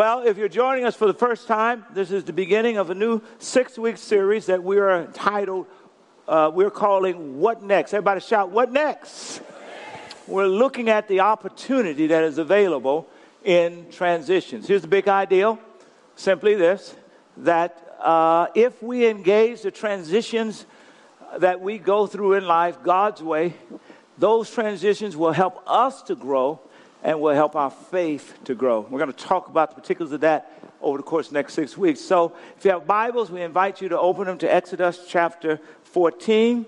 Well, if you're joining us for the first time, this is the beginning of a new six week series that we are entitled, uh, we're calling What Next? Everybody shout, What Next? We're looking at the opportunity that is available in transitions. Here's the big idea simply this that uh, if we engage the transitions that we go through in life God's way, those transitions will help us to grow and will help our faith to grow. We're going to talk about the particulars of that over the course of the next six weeks. So if you have Bibles, we invite you to open them to Exodus chapter 14,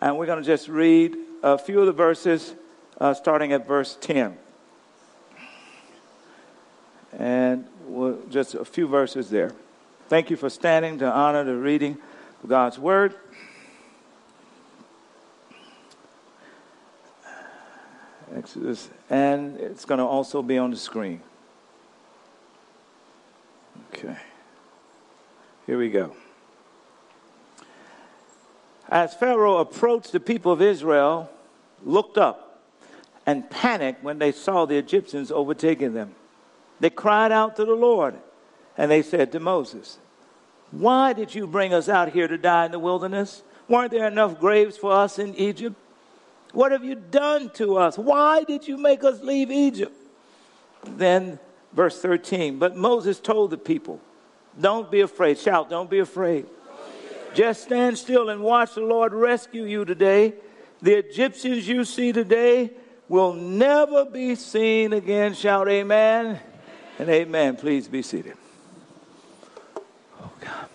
and we're going to just read a few of the verses uh, starting at verse 10. And we'll, just a few verses there. Thank you for standing to honor the reading of God's Word. Exodus, and it's going to also be on the screen. Okay. Here we go. As Pharaoh approached, the people of Israel looked up and panicked when they saw the Egyptians overtaking them. They cried out to the Lord, and they said to Moses, Why did you bring us out here to die in the wilderness? Weren't there enough graves for us in Egypt? What have you done to us? Why did you make us leave Egypt? Then, verse 13, but Moses told the people, Don't be afraid. Shout, don't be afraid. Just stand still and watch the Lord rescue you today. The Egyptians you see today will never be seen again. Shout amen and amen. Please be seated. Oh, God.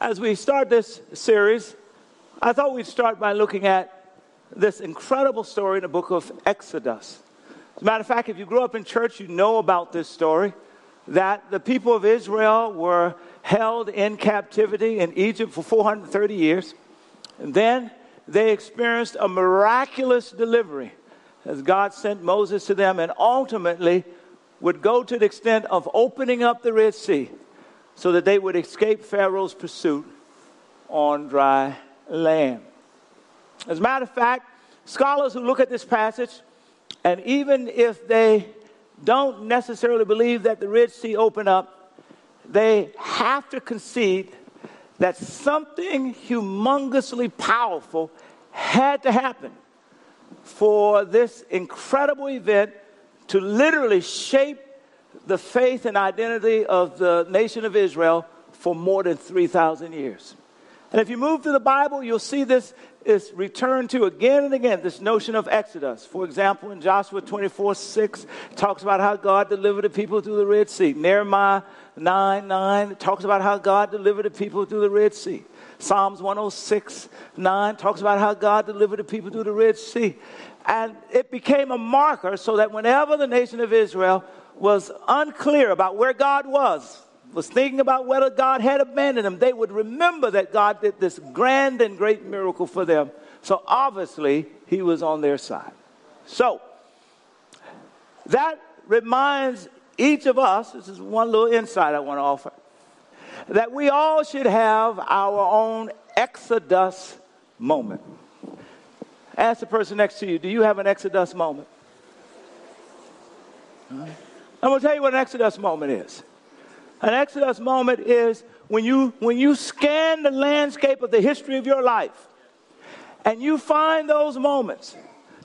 As we start this series, I thought we'd start by looking at this incredible story in the book of Exodus. As a matter of fact, if you grew up in church, you know about this story that the people of Israel were held in captivity in Egypt for 430 years. And then they experienced a miraculous delivery as God sent Moses to them and ultimately would go to the extent of opening up the Red Sea so that they would escape Pharaoh's pursuit on dry land. As a matter of fact, scholars who look at this passage, and even if they don't necessarily believe that the Red Sea opened up, they have to concede that something humongously powerful had to happen for this incredible event to literally shape the faith and identity of the nation of Israel for more than 3,000 years. And if you move to the Bible, you'll see this is returned to again and again, this notion of Exodus. For example, in Joshua 24 6, talks about how God delivered the people through the Red Sea. Nehemiah 9 9 talks about how God delivered the people through the Red Sea. Psalms 106 9 talks about how God delivered the people through the Red Sea. And it became a marker so that whenever the nation of Israel was unclear about where God was, was thinking about whether God had abandoned them, they would remember that God did this grand and great miracle for them. So obviously, He was on their side. So, that reminds each of us, this is one little insight I want to offer, that we all should have our own Exodus moment. Ask the person next to you, do you have an Exodus moment? I'm going to tell you what an Exodus moment is. An Exodus moment is when you, when you scan the landscape of the history of your life and you find those moments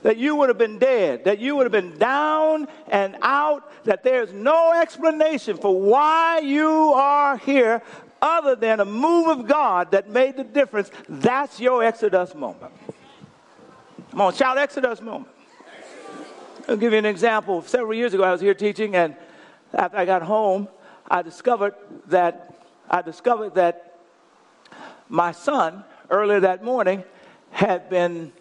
that you would have been dead, that you would have been down and out, that there's no explanation for why you are here other than a move of God that made the difference. That's your Exodus moment. Come on, shout Exodus moment. I'll give you an example. Several years ago, I was here teaching, and after I got home, I discovered that I discovered that my son earlier that morning had been,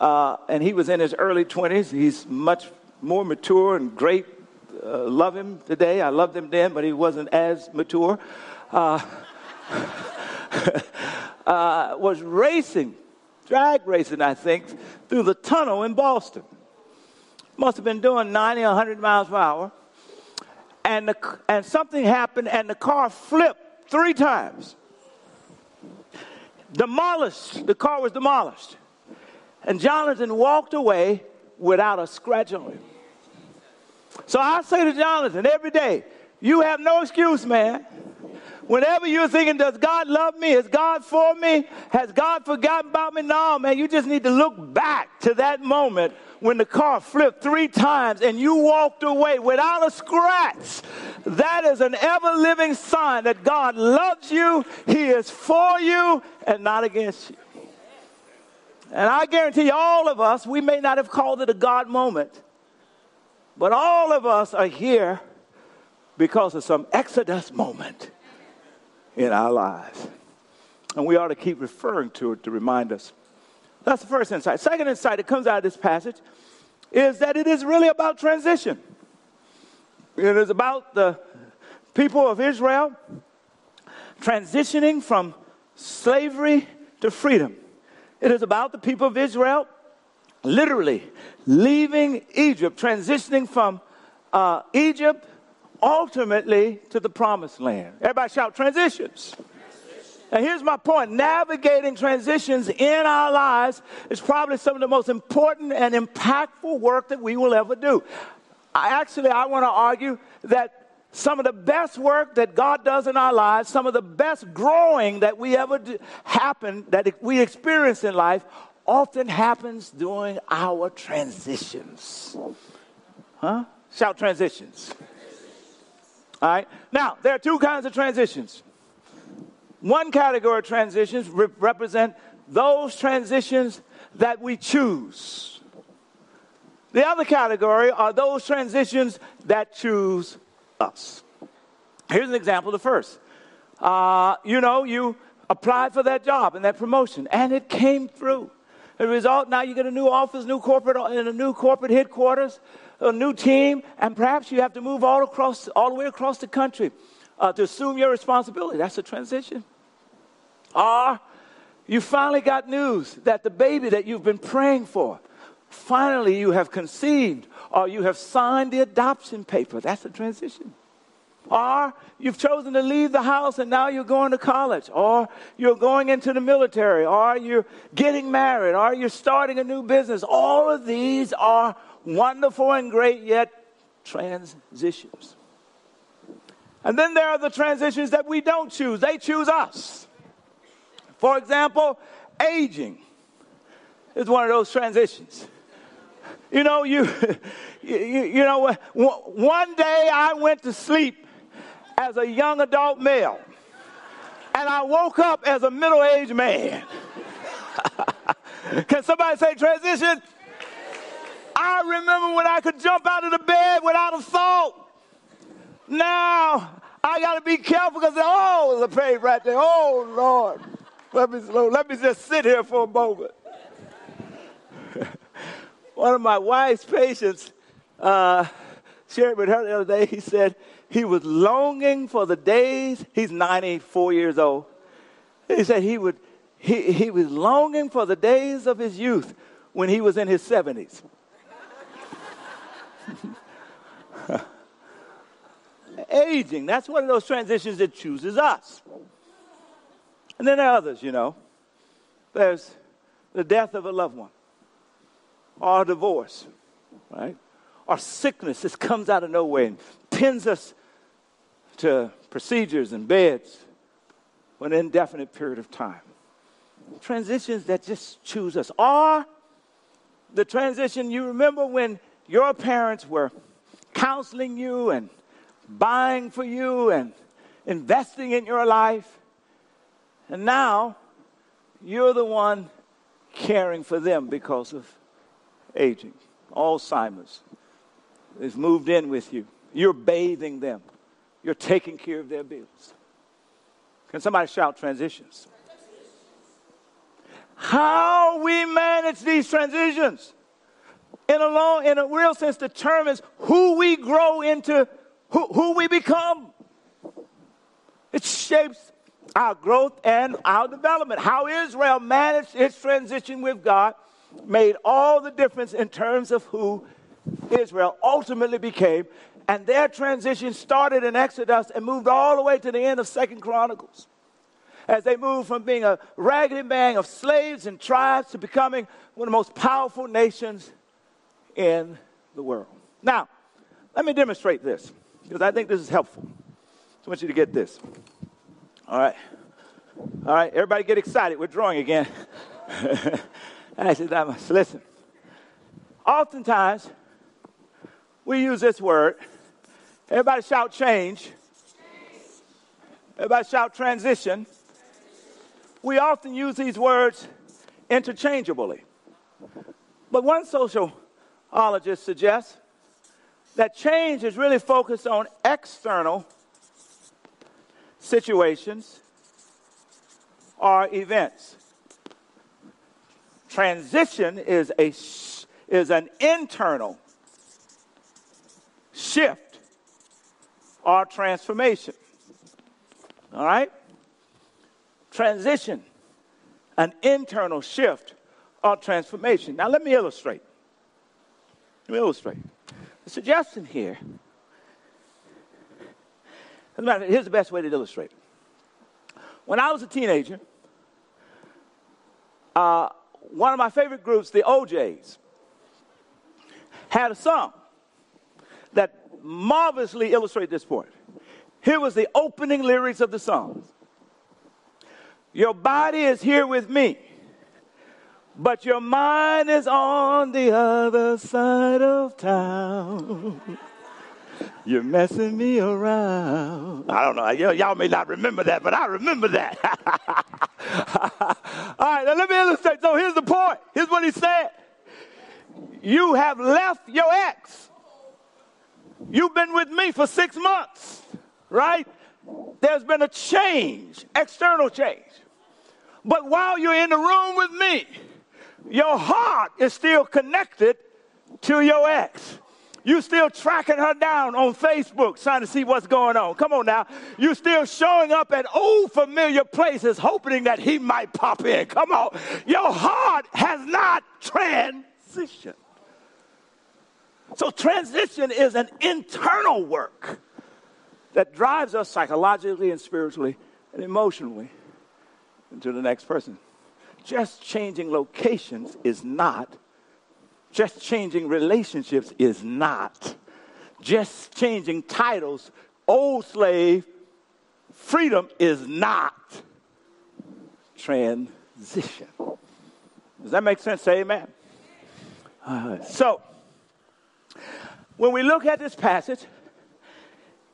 uh, and he was in his early 20s. He's much more mature and great. Uh, love him today. I loved him then, but he wasn't as mature. Uh, uh was racing, drag racing, I think, through the tunnel in Boston must have been doing 90 or 100 miles per hour. And, the, and something happened, and the car flipped three times. Demolished. The car was demolished. And Jonathan walked away without a scratch on him. So I say to Jonathan every day, you have no excuse, man. Whenever you're thinking, does God love me? Is God for me? Has God forgotten about me? No, man, you just need to look back to that moment when the car flipped three times and you walked away without a scratch. That is an ever living sign that God loves you, He is for you, and not against you. And I guarantee all of us, we may not have called it a God moment, but all of us are here because of some Exodus moment in our lives. And we ought to keep referring to it to remind us. That's the first insight. Second insight that comes out of this passage is that it is really about transition. It is about the people of Israel transitioning from slavery to freedom. It is about the people of Israel literally leaving Egypt, transitioning from uh, Egypt ultimately to the promised land. Everybody shout transitions. And here's my point navigating transitions in our lives is probably some of the most important and impactful work that we will ever do. I actually, I want to argue that some of the best work that God does in our lives, some of the best growing that we ever do, happen, that we experience in life, often happens during our transitions. Huh? Shout transitions. All right. Now, there are two kinds of transitions. One category of transitions re- represent those transitions that we choose. The other category are those transitions that choose us. Here's an example the first. Uh, you know, you applied for that job and that promotion, and it came through. The result, now you get a new office, new corporate, in a new corporate headquarters a new team, and perhaps you have to move all across, all the way across the country uh, to assume your responsibility. That's a transition. Or you finally got news that the baby that you've been praying for, finally you have conceived, or you have signed the adoption paper. That's a transition. Or you've chosen to leave the house and now you're going to college, or you're going into the military, or you're getting married, or you're starting a new business. All of these are wonderful and great, yet transitions. And then there are the transitions that we don't choose, they choose us. For example, aging is one of those transitions. You know, you, you, you know, one day I went to sleep as a young adult male, and I woke up as a middle aged man. Can somebody say transition? I remember when I could jump out of the bed without a thought. Now I got to be careful because oh, the page right there. Oh Lord, let me slow. Let me just sit here for a moment. One of my wife's patients uh, shared with her the other day. He said he was longing for the days. He's 94 years old. He said he would. He, he was longing for the days of his youth when he was in his 70s. Aging, that's one of those transitions that chooses us. And then there are others, you know. There's the death of a loved one, or divorce, right? Or sickness that comes out of nowhere and pins us to procedures and beds for an indefinite period of time. Transitions that just choose us. Or the transition, you remember when your parents were counseling you and buying for you and investing in your life. And now you're the one caring for them because of aging. Alzheimer's is moved in with you. You're bathing them, you're taking care of their bills. Can somebody shout transitions? How we manage these transitions in a long, in a real sense, determines who we grow into, who, who we become. It shapes our growth and our development. How Israel managed its transition with God made all the difference in terms of who Israel ultimately became. And their transition started in Exodus and moved all the way to the end of Second Chronicles. As they moved from being a raggedy band of slaves and tribes to becoming one of the most powerful nations in the world. Now, let me demonstrate this because I think this is helpful. So I want you to get this. All right. All right, everybody get excited. We're drawing again. I said, listen. Oftentimes, we use this word. Everybody shout change. Everybody shout transition. We often use these words interchangeably. But one sociologist suggests that change is really focused on external situations or events. Transition is, a, is an internal shift or transformation. All right? Transition, an internal shift or transformation. Now, let me illustrate. Let me illustrate. The suggestion here, as a matter here's the best way to illustrate it. When I was a teenager, uh, one of my favorite groups, the O'Jays, had a song that marvelously illustrated this point. Here was the opening lyrics of the song Your body is here with me, but your mind is on the other side of town. You're messing me around. I don't know. Y'all may not remember that, but I remember that. All right, now let me illustrate. So here's the point. Here's what he said. You have left your ex. You've been with me for six months, right? There's been a change, external change. But while you're in the room with me, your heart is still connected to your ex. You still tracking her down on Facebook trying to see what's going on. Come on now. You still showing up at old familiar places hoping that he might pop in. Come on. Your heart has not transitioned. So transition is an internal work that drives us psychologically and spiritually and emotionally into the next person. Just changing locations is not just changing relationships is not. Just changing titles, old slave, freedom is not transition. Does that make sense? Amen. So, when we look at this passage,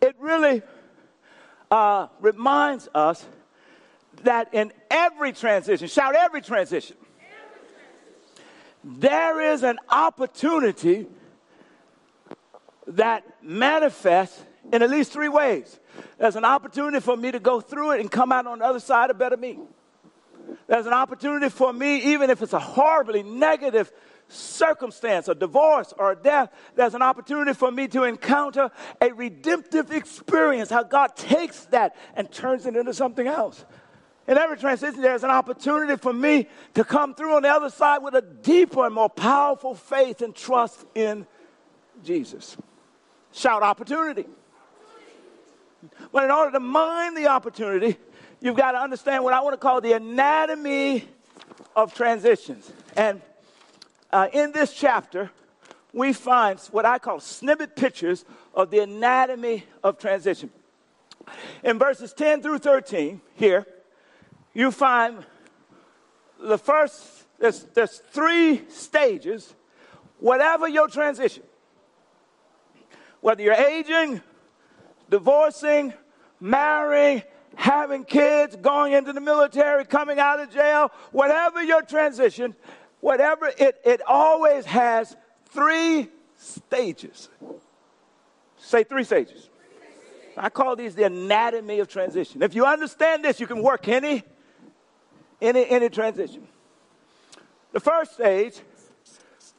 it really uh, reminds us that in every transition, shout every transition, there is an opportunity that manifests in at least three ways. There's an opportunity for me to go through it and come out on the other side a better me. There's an opportunity for me, even if it's a horribly negative circumstance, a divorce or a death, there's an opportunity for me to encounter a redemptive experience, how God takes that and turns it into something else. In every transition, there's an opportunity for me to come through on the other side with a deeper and more powerful faith and trust in Jesus. Shout opportunity. But in order to mine the opportunity, you've got to understand what I want to call the anatomy of transitions. And uh, in this chapter, we find what I call snippet pictures of the anatomy of transition. In verses 10 through 13, here, you find the first, there's, there's three stages, whatever your transition, whether you're aging, divorcing, marrying, having kids, going into the military, coming out of jail, whatever your transition, whatever it, it always has three stages. Say three stages. I call these the anatomy of transition. If you understand this, you can work any any, any transition. The first stage,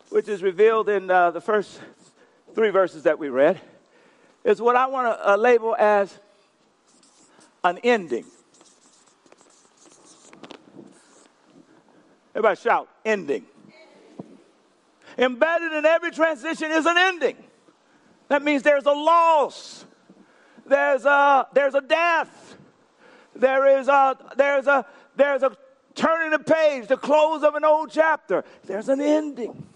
which is revealed in uh, the first three verses that we read, is what I want to uh, label as an ending. Everybody shout, ending. Embedded in every transition is an ending. That means there's a loss, there's a, there's a death, there is a, there's a, there's a turning the page, the close of an old chapter. There's an ending.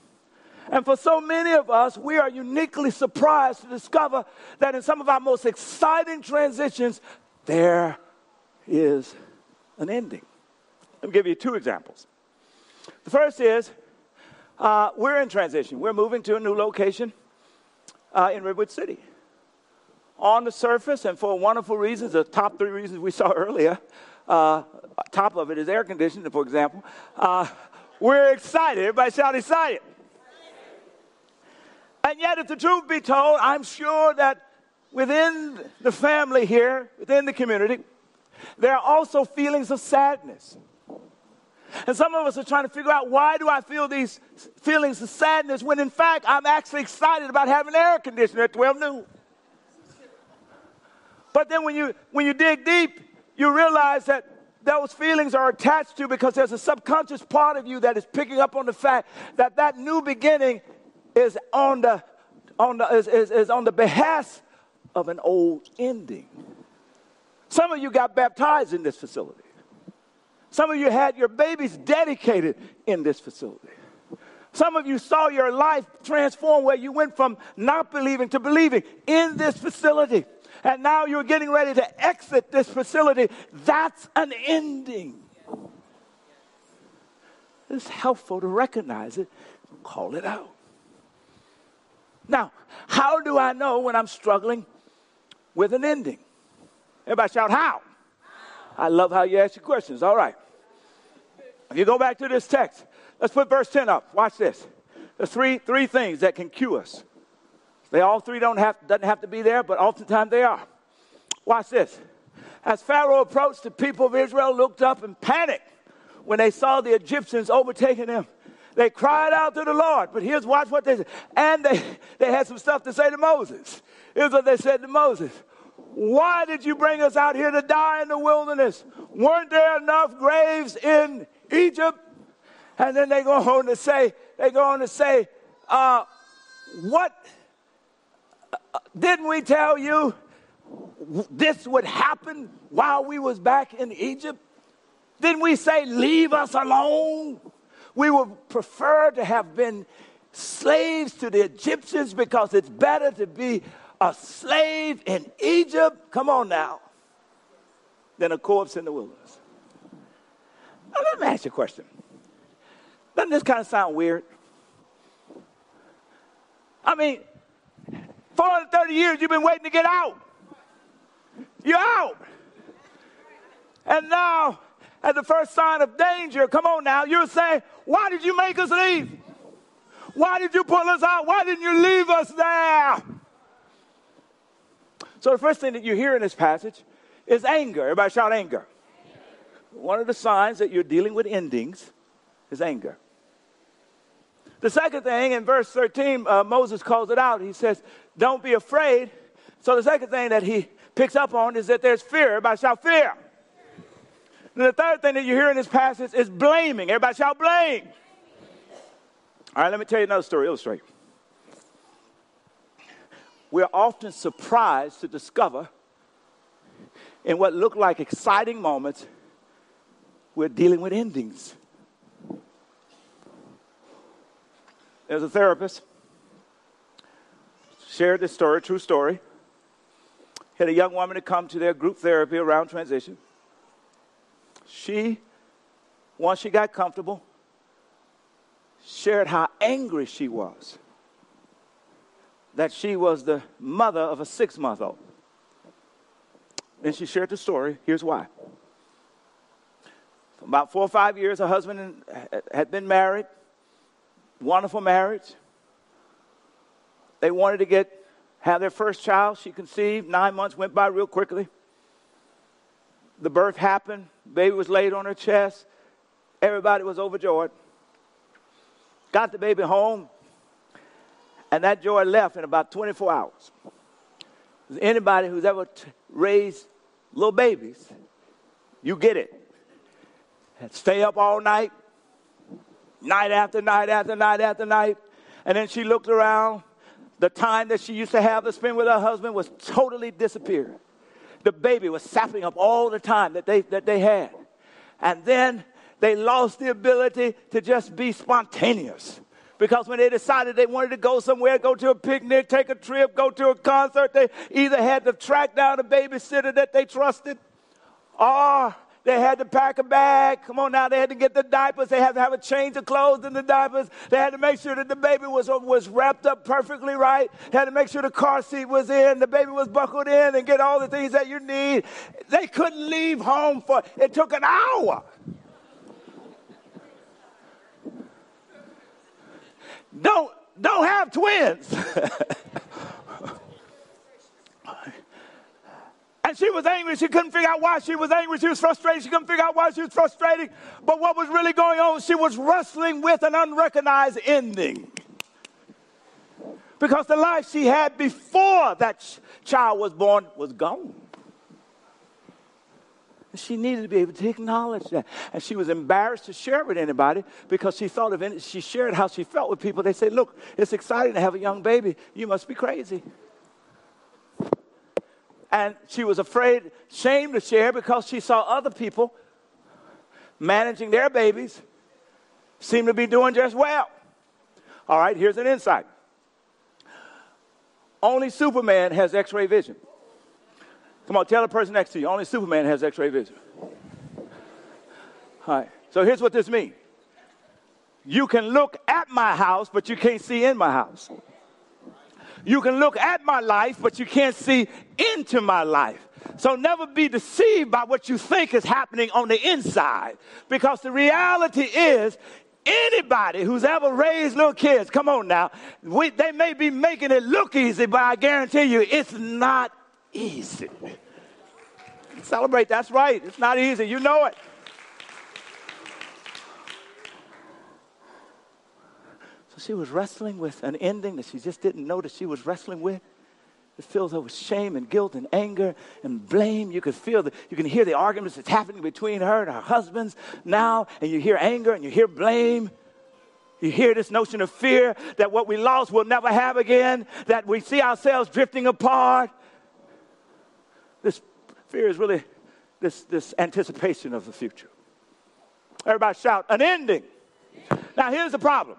And for so many of us, we are uniquely surprised to discover that in some of our most exciting transitions, there is an ending. Let me give you two examples. The first is uh, we're in transition. We're moving to a new location uh, in Redwood City. On the surface, and for wonderful reasons, the top three reasons we saw earlier, uh, top of it is air conditioning, for example. Uh, we're excited. Everybody shout excited. And yet, if the truth be told, I'm sure that within the family here, within the community, there are also feelings of sadness. And some of us are trying to figure out why do I feel these feelings of sadness when in fact I'm actually excited about having air conditioning at 12 noon. But then when you when you dig deep, you realize that those feelings are attached to because there's a subconscious part of you that is picking up on the fact that that new beginning is on the, on the, is, is, is on the behest of an old ending. Some of you got baptized in this facility. Some of you had your babies dedicated in this facility. Some of you saw your life transform where you went from not believing to believing in this facility. And now you're getting ready to exit this facility. That's an ending. It's helpful to recognize it, call it out. Now, how do I know when I'm struggling with an ending? Everybody shout, how? I love how you ask your questions. All right. If you go back to this text, let's put verse 10 up. Watch this. There's three, three things that can cue us. They all three don't have, doesn't have to be there, but oftentimes they are. Watch this. As Pharaoh approached, the people of Israel looked up and panicked when they saw the Egyptians overtaking them. They cried out to the Lord. But here's watch what they said. And they, they had some stuff to say to Moses. Here's what they said to Moses. Why did you bring us out here to die in the wilderness? Weren't there enough graves in Egypt? And then they go on to say, they go on to say, uh, what didn't we tell you this would happen while we was back in Egypt? Didn't we say, leave us alone? We would prefer to have been slaves to the Egyptians because it's better to be a slave in Egypt, come on now, than a corpse in the wilderness. Now, let me ask you a question. Doesn't this kind of sound weird? I mean, 430 years you've been waiting to get out. You're out. And now at the first sign of danger, come on now, you're saying, Why did you make us leave? Why did you pull us out? Why didn't you leave us there? So, the first thing that you hear in this passage is anger. Everybody shout anger. One of the signs that you're dealing with endings is anger. The second thing in verse 13, uh, Moses calls it out. He says, Don't be afraid. So, the second thing that he picks up on is that there's fear. Everybody shout fear. And the third thing that you hear in this passage is blaming. Everybody shout blame. All right, let me tell you another story, illustrate. We're often surprised to discover in what look like exciting moments, we're dealing with endings. There's a therapist, shared this story, true story. Had a young woman to come to their group therapy around transition. She, once she got comfortable, shared how angry she was that she was the mother of a six month old. And she shared the story. Here's why. For about four or five years, her husband had been married, wonderful marriage. They wanted to get have their first child. She conceived. Nine months went by real quickly the birth happened, baby was laid on her chest, everybody was overjoyed. Got the baby home, and that joy left in about 24 hours. Anybody who's ever t- raised little babies, you get it. Stay up all night, night after night after night after night. And then she looked around. The time that she used to have to spend with her husband was totally disappeared the baby was sapping up all the time that they, that they had. And then they lost the ability to just be spontaneous. Because when they decided they wanted to go somewhere, go to a picnic, take a trip, go to a concert, they either had to track down a babysitter that they trusted or they had to pack a bag. Come on now, they had to get the diapers. They had to have a change of clothes in the diapers. They had to make sure that the baby was, was wrapped up perfectly right. They had to make sure the car seat was in, the baby was buckled in, and get all the things that you need. They couldn't leave home for, it took an hour. Don't, don't have twins. she was angry. She couldn't figure out why she was angry. She was frustrated. She couldn't figure out why she was frustrated. But what was really going on, she was wrestling with an unrecognized ending. Because the life she had before that ch- child was born was gone. She needed to be able to acknowledge that. And she was embarrassed to share with anybody because she thought if any, she shared how she felt with people, they say, Look, it's exciting to have a young baby. You must be crazy and she was afraid, shame to share because she saw other people managing their babies seem to be doing just well. All right, here's an insight. Only Superman has x ray vision. Come on, tell the person next to you. Only Superman has x ray vision. All right, so here's what this means you can look at my house, but you can't see in my house. You can look at my life, but you can't see into my life. So never be deceived by what you think is happening on the inside. Because the reality is, anybody who's ever raised little kids, come on now, we, they may be making it look easy, but I guarantee you it's not easy. Celebrate, that's right. It's not easy. You know it. She was wrestling with an ending that she just didn't know that she was wrestling with. It fills her with shame and guilt and anger and blame. You could feel that you can hear the arguments that's happening between her and her husbands now, and you hear anger and you hear blame. You hear this notion of fear that what we lost we'll never have again, that we see ourselves drifting apart. This fear is really this, this anticipation of the future. Everybody shout, an ending. Now, here's the problem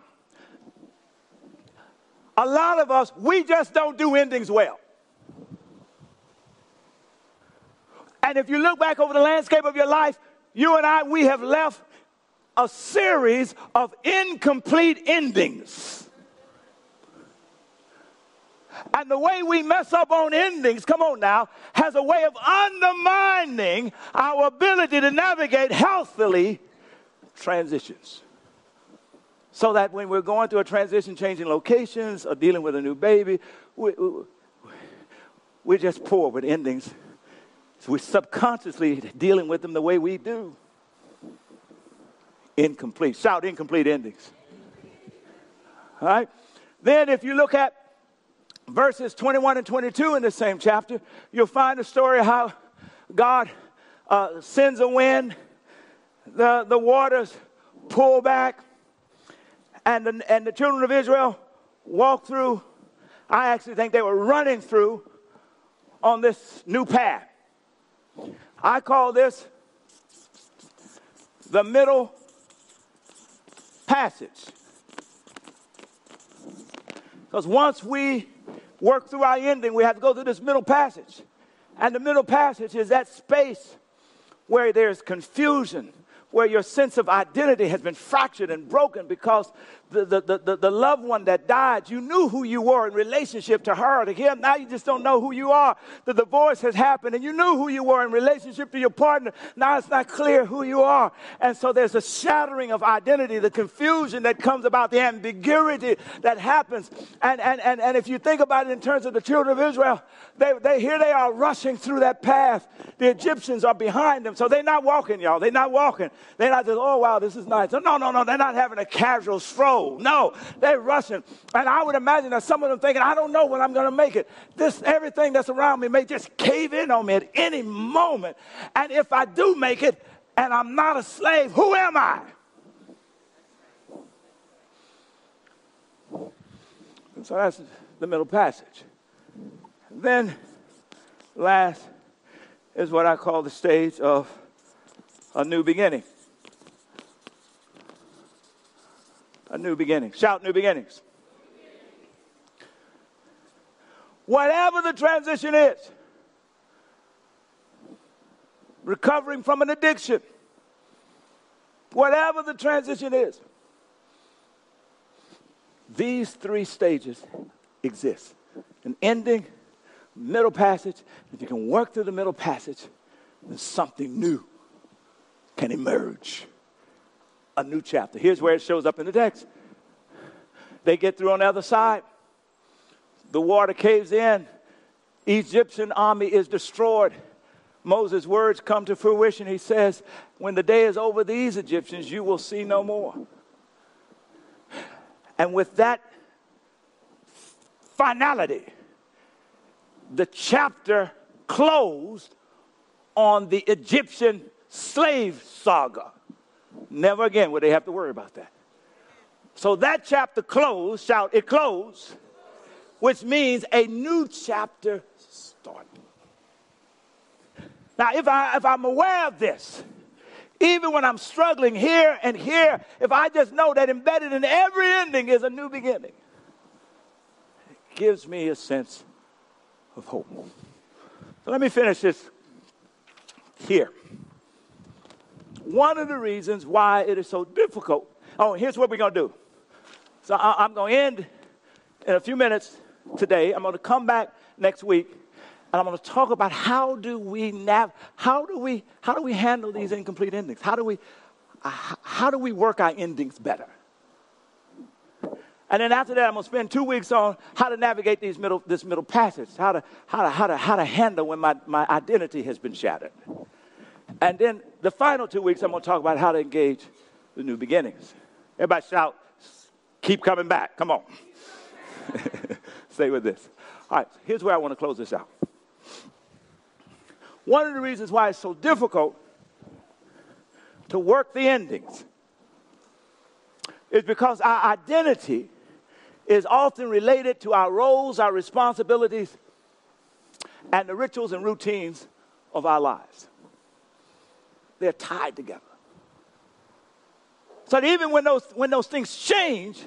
a lot of us, we just don't do endings well. And if you look back over the landscape of your life, you and I, we have left a series of incomplete endings. And the way we mess up on endings, come on now, has a way of undermining our ability to navigate healthily transitions so that when we're going through a transition, changing locations, or dealing with a new baby, we, we, we're just poor with endings. So we're subconsciously dealing with them the way we do. Incomplete. Shout incomplete endings. All right? Then, if you look at verses 21 and 22 in the same chapter, you'll find a story how God uh, sends a wind, the, the waters pull back, and the, and the children of Israel walked through, I actually think they were running through on this new path. I call this the middle passage. Because once we work through our ending, we have to go through this middle passage. And the middle passage is that space where there's confusion, where your sense of identity has been fractured and broken because the, the, the, the, loved one that died, you knew who you were in relationship to her, to him. Now you just don't know who you are. The divorce has happened and you knew who you were in relationship to your partner. Now it's not clear who you are. And so there's a shattering of identity, the confusion that comes about, the ambiguity that happens. And, and, and, and if you think about it in terms of the children of Israel, they, they, here they are rushing through that path. The Egyptians are behind them. So they're not walking, y'all. They're not walking. They're not just, oh, wow, this is nice. No, no, no. They're not having a casual stroll. No, they're rushing. And I would imagine that some of them thinking, I don't know when I'm going to make it. This, everything that's around me may just cave in on me at any moment. And if I do make it and I'm not a slave, who am I? So that's the middle passage. Then, last is what I call the stage of a new beginning. A new beginning. Shout new beginnings. Whatever the transition is, recovering from an addiction, whatever the transition is, these three stages exist an ending, middle passage. If you can work through the middle passage, then something new can emerge. A new chapter. Here's where it shows up in the text. They get through on the other side. The water caves in. Egyptian army is destroyed. Moses' words come to fruition. He says, When the day is over these Egyptians, you will see no more. And with that finality, the chapter closed on the Egyptian slave saga. Never again would they have to worry about that. So that chapter closed, shout, it closed, which means a new chapter started. Now, if, I, if I'm aware of this, even when I'm struggling here and here, if I just know that embedded in every ending is a new beginning, it gives me a sense of hope. So let me finish this here. One of the reasons why it is so difficult. Oh, here's what we're going to do. So I, am going to end in a few minutes today. I'm going to come back next week and I'm going to talk about how do we nav- how do we how do we handle these incomplete endings? How do we uh, how do we work our endings better? And then after that, I'm going to spend two weeks on how to navigate these middle, this middle passage, how to, how to, how to, how to handle when my, my identity has been shattered. And then the final two weeks, I'm going to talk about how to engage the new beginnings. Everybody shout, keep coming back. Come on. Stay with this. All right, here's where I want to close this out. One of the reasons why it's so difficult to work the endings is because our identity is often related to our roles, our responsibilities, and the rituals and routines of our lives. They're tied together. So even when those, when those things change,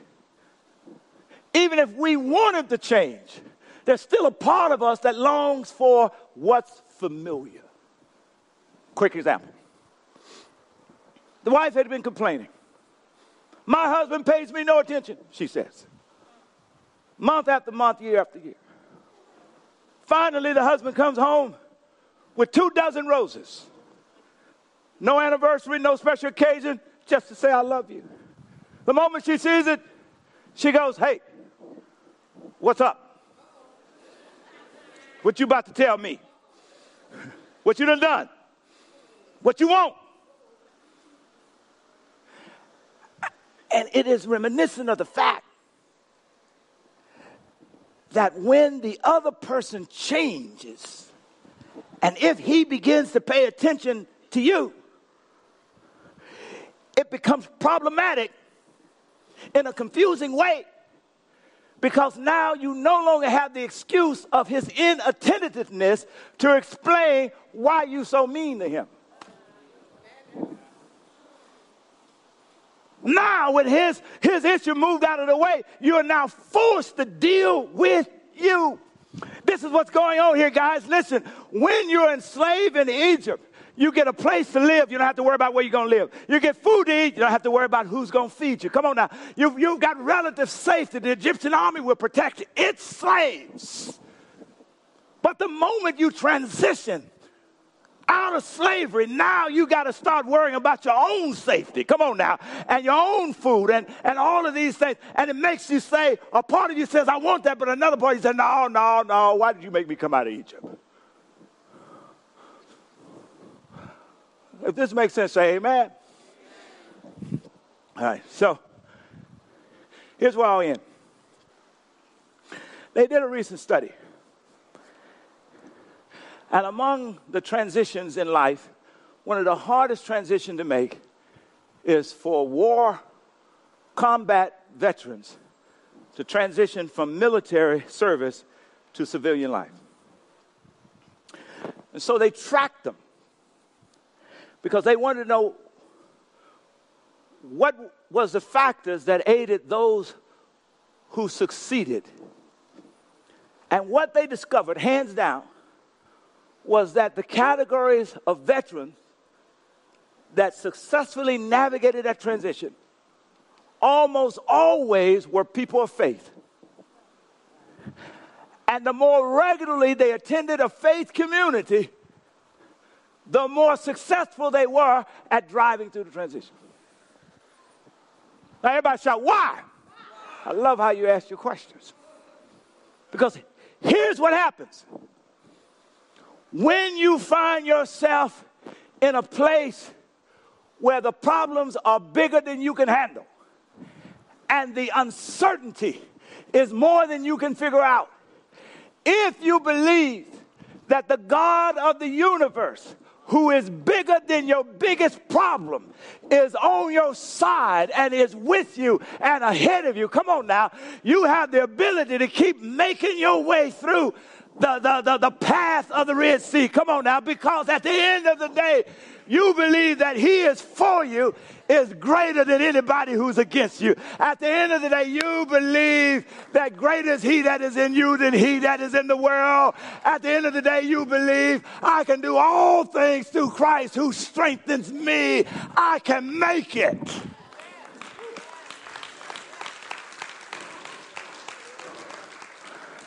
even if we wanted to change, there's still a part of us that longs for what's familiar. Quick example. The wife had been complaining. My husband pays me no attention, she says month after month, year after year. Finally, the husband comes home with two dozen roses. No anniversary, no special occasion, just to say, I love you. The moment she sees it, she goes, Hey, what's up? What you about to tell me? What you done done? What you want? And it is reminiscent of the fact that when the other person changes, and if he begins to pay attention to you, it becomes problematic in a confusing way because now you no longer have the excuse of his inattentiveness to explain why you so mean to him. Now, with his, his issue moved out of the way, you are now forced to deal with you. This is what's going on here, guys. Listen, when you're enslaved in Egypt, you get a place to live. You don't have to worry about where you're going to live. You get food to eat. You don't have to worry about who's going to feed you. Come on now. You've, you've got relative safety. The Egyptian army will protect its slaves. But the moment you transition out of slavery, now you got to start worrying about your own safety. Come on now. And your own food and, and all of these things. And it makes you say, a part of you says, I want that, but another part of you says, no, no, no. Why did you make me come out of Egypt? If this makes sense, say amen. All right, so here's where I'll end. They did a recent study and among the transitions in life, one of the hardest transitions to make is for war combat veterans to transition from military service to civilian life. And so they tracked them because they wanted to know what was the factors that aided those who succeeded. And what they discovered, hands down, was that the categories of veterans that successfully navigated that transition almost always were people of faith. And the more regularly they attended a faith community, the more successful they were at driving through the transition. Now, everybody shout, why? I love how you ask your questions. Because here's what happens when you find yourself in a place where the problems are bigger than you can handle and the uncertainty is more than you can figure out, if you believe that the God of the universe who is bigger than your biggest problem is on your side and is with you and ahead of you. Come on now. You have the ability to keep making your way through the, the, the, the path of the Red Sea. Come on now, because at the end of the day, you believe that He is for you is greater than anybody who's against you. At the end of the day, you believe that greater is He that is in you than He that is in the world. At the end of the day, you believe I can do all things through Christ who strengthens me. I can make it.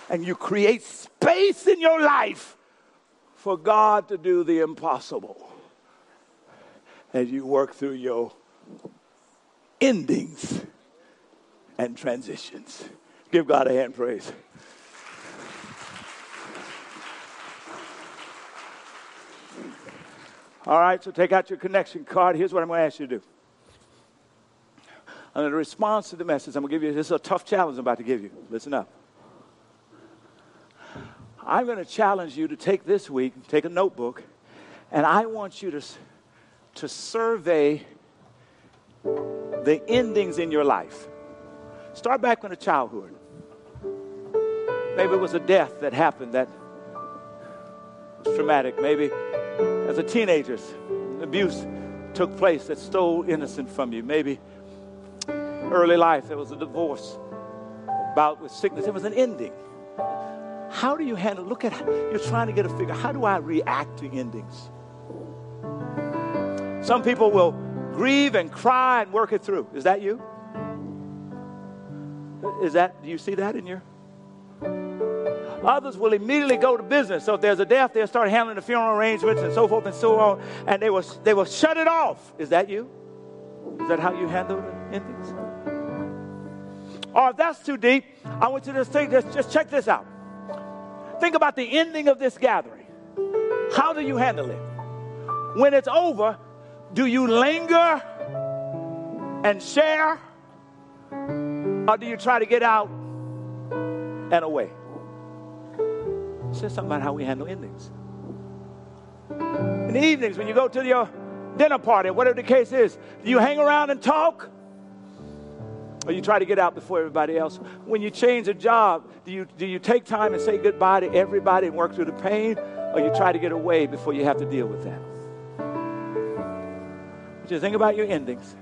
And you create space in your life for God to do the impossible as you work through your endings and transitions. Give God a hand praise. All right, so take out your connection card. Here's what I'm going to ask you to do. And in response to the message, I'm going to give you this is a tough challenge I'm about to give you. Listen up. I'm going to challenge you to take this week, take a notebook, and I want you to, to survey the endings in your life. Start back in the childhood. Maybe it was a death that happened that was traumatic. Maybe as a teenager, abuse took place that stole innocence from you. Maybe early life, there was a divorce, bout with sickness. It was an ending. How do you handle? Look at you're trying to get a figure. How do I react to endings? Some people will grieve and cry and work it through. Is that you? Is that do you see that in your? Others will immediately go to business. So if there's a death, they'll start handling the funeral arrangements and so forth and so on, and they will they will shut it off. Is that you? Is that how you handle the endings? Or if that's too deep, I want you to think. Just, just check this out. Think about the ending of this gathering. How do you handle it? When it's over, do you linger and share? Or do you try to get out and away? It says something about how we handle endings. In the evenings, when you go to your dinner party, whatever the case is, do you hang around and talk? Or you try to get out before everybody else? When you change a job, do you, do you take time and say goodbye to everybody and work through the pain? Or you try to get away before you have to deal with that? Just think about your endings.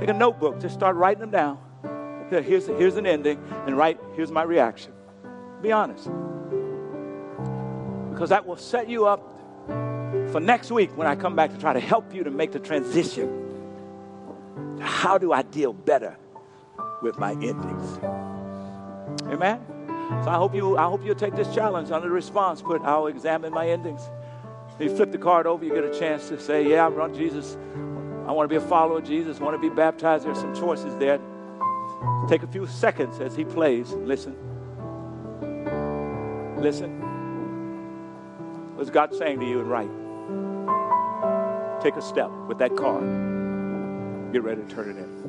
Take a notebook, just start writing them down. Here's, here's an ending, and write, here's my reaction. Be honest. Because that will set you up for next week when I come back to try to help you to make the transition. How do I deal better with my endings? Amen. So I hope you I hope you'll take this challenge under the response. Put I'll examine my endings. You flip the card over, you get a chance to say, Yeah, I'm run Jesus. I want to be a follower of Jesus, I want to be baptized. There's some choices there. Take a few seconds as he plays. Listen. Listen. What's God saying to you and write? Take a step with that card. Get ready to turn it in.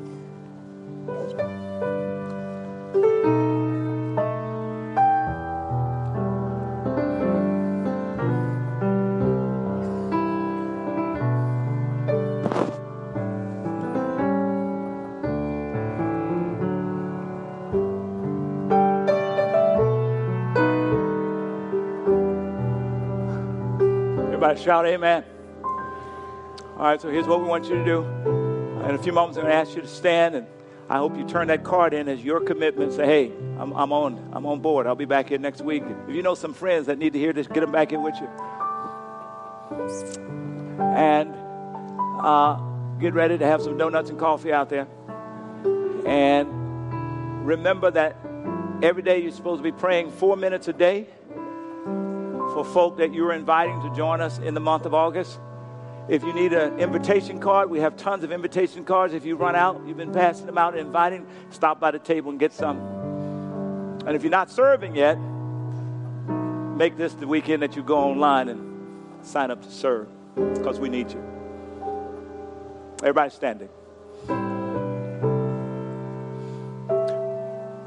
Everybody shout amen. All right, so here's what we want you to do. In a few moments, I'm going to ask you to stand, and I hope you turn that card in as your commitment. Say, hey, I'm, I'm on, I'm on board. I'll be back here next week. If you know some friends that need to hear this, get them back here with you. And uh, get ready to have some donuts and coffee out there. And remember that every day you're supposed to be praying four minutes a day for folk that you're inviting to join us in the month of August. If you need an invitation card, we have tons of invitation cards. If you run out, you've been passing them out inviting, stop by the table and get some. And if you're not serving yet, make this the weekend that you go online and sign up to serve because we need you. Everybody standing.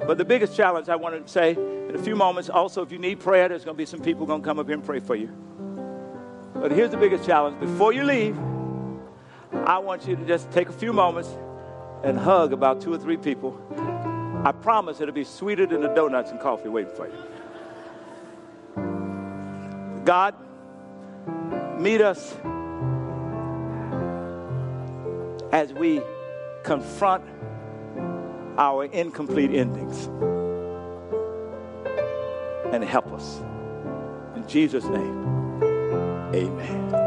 But the biggest challenge I wanted to say in a few moments, also, if you need prayer, there's going to be some people going to come up here and pray for you. But here's the biggest challenge. Before you leave, I want you to just take a few moments and hug about two or three people. I promise it'll be sweeter than the donuts and coffee waiting for you. God, meet us as we confront our incomplete endings and help us. In Jesus' name, amen.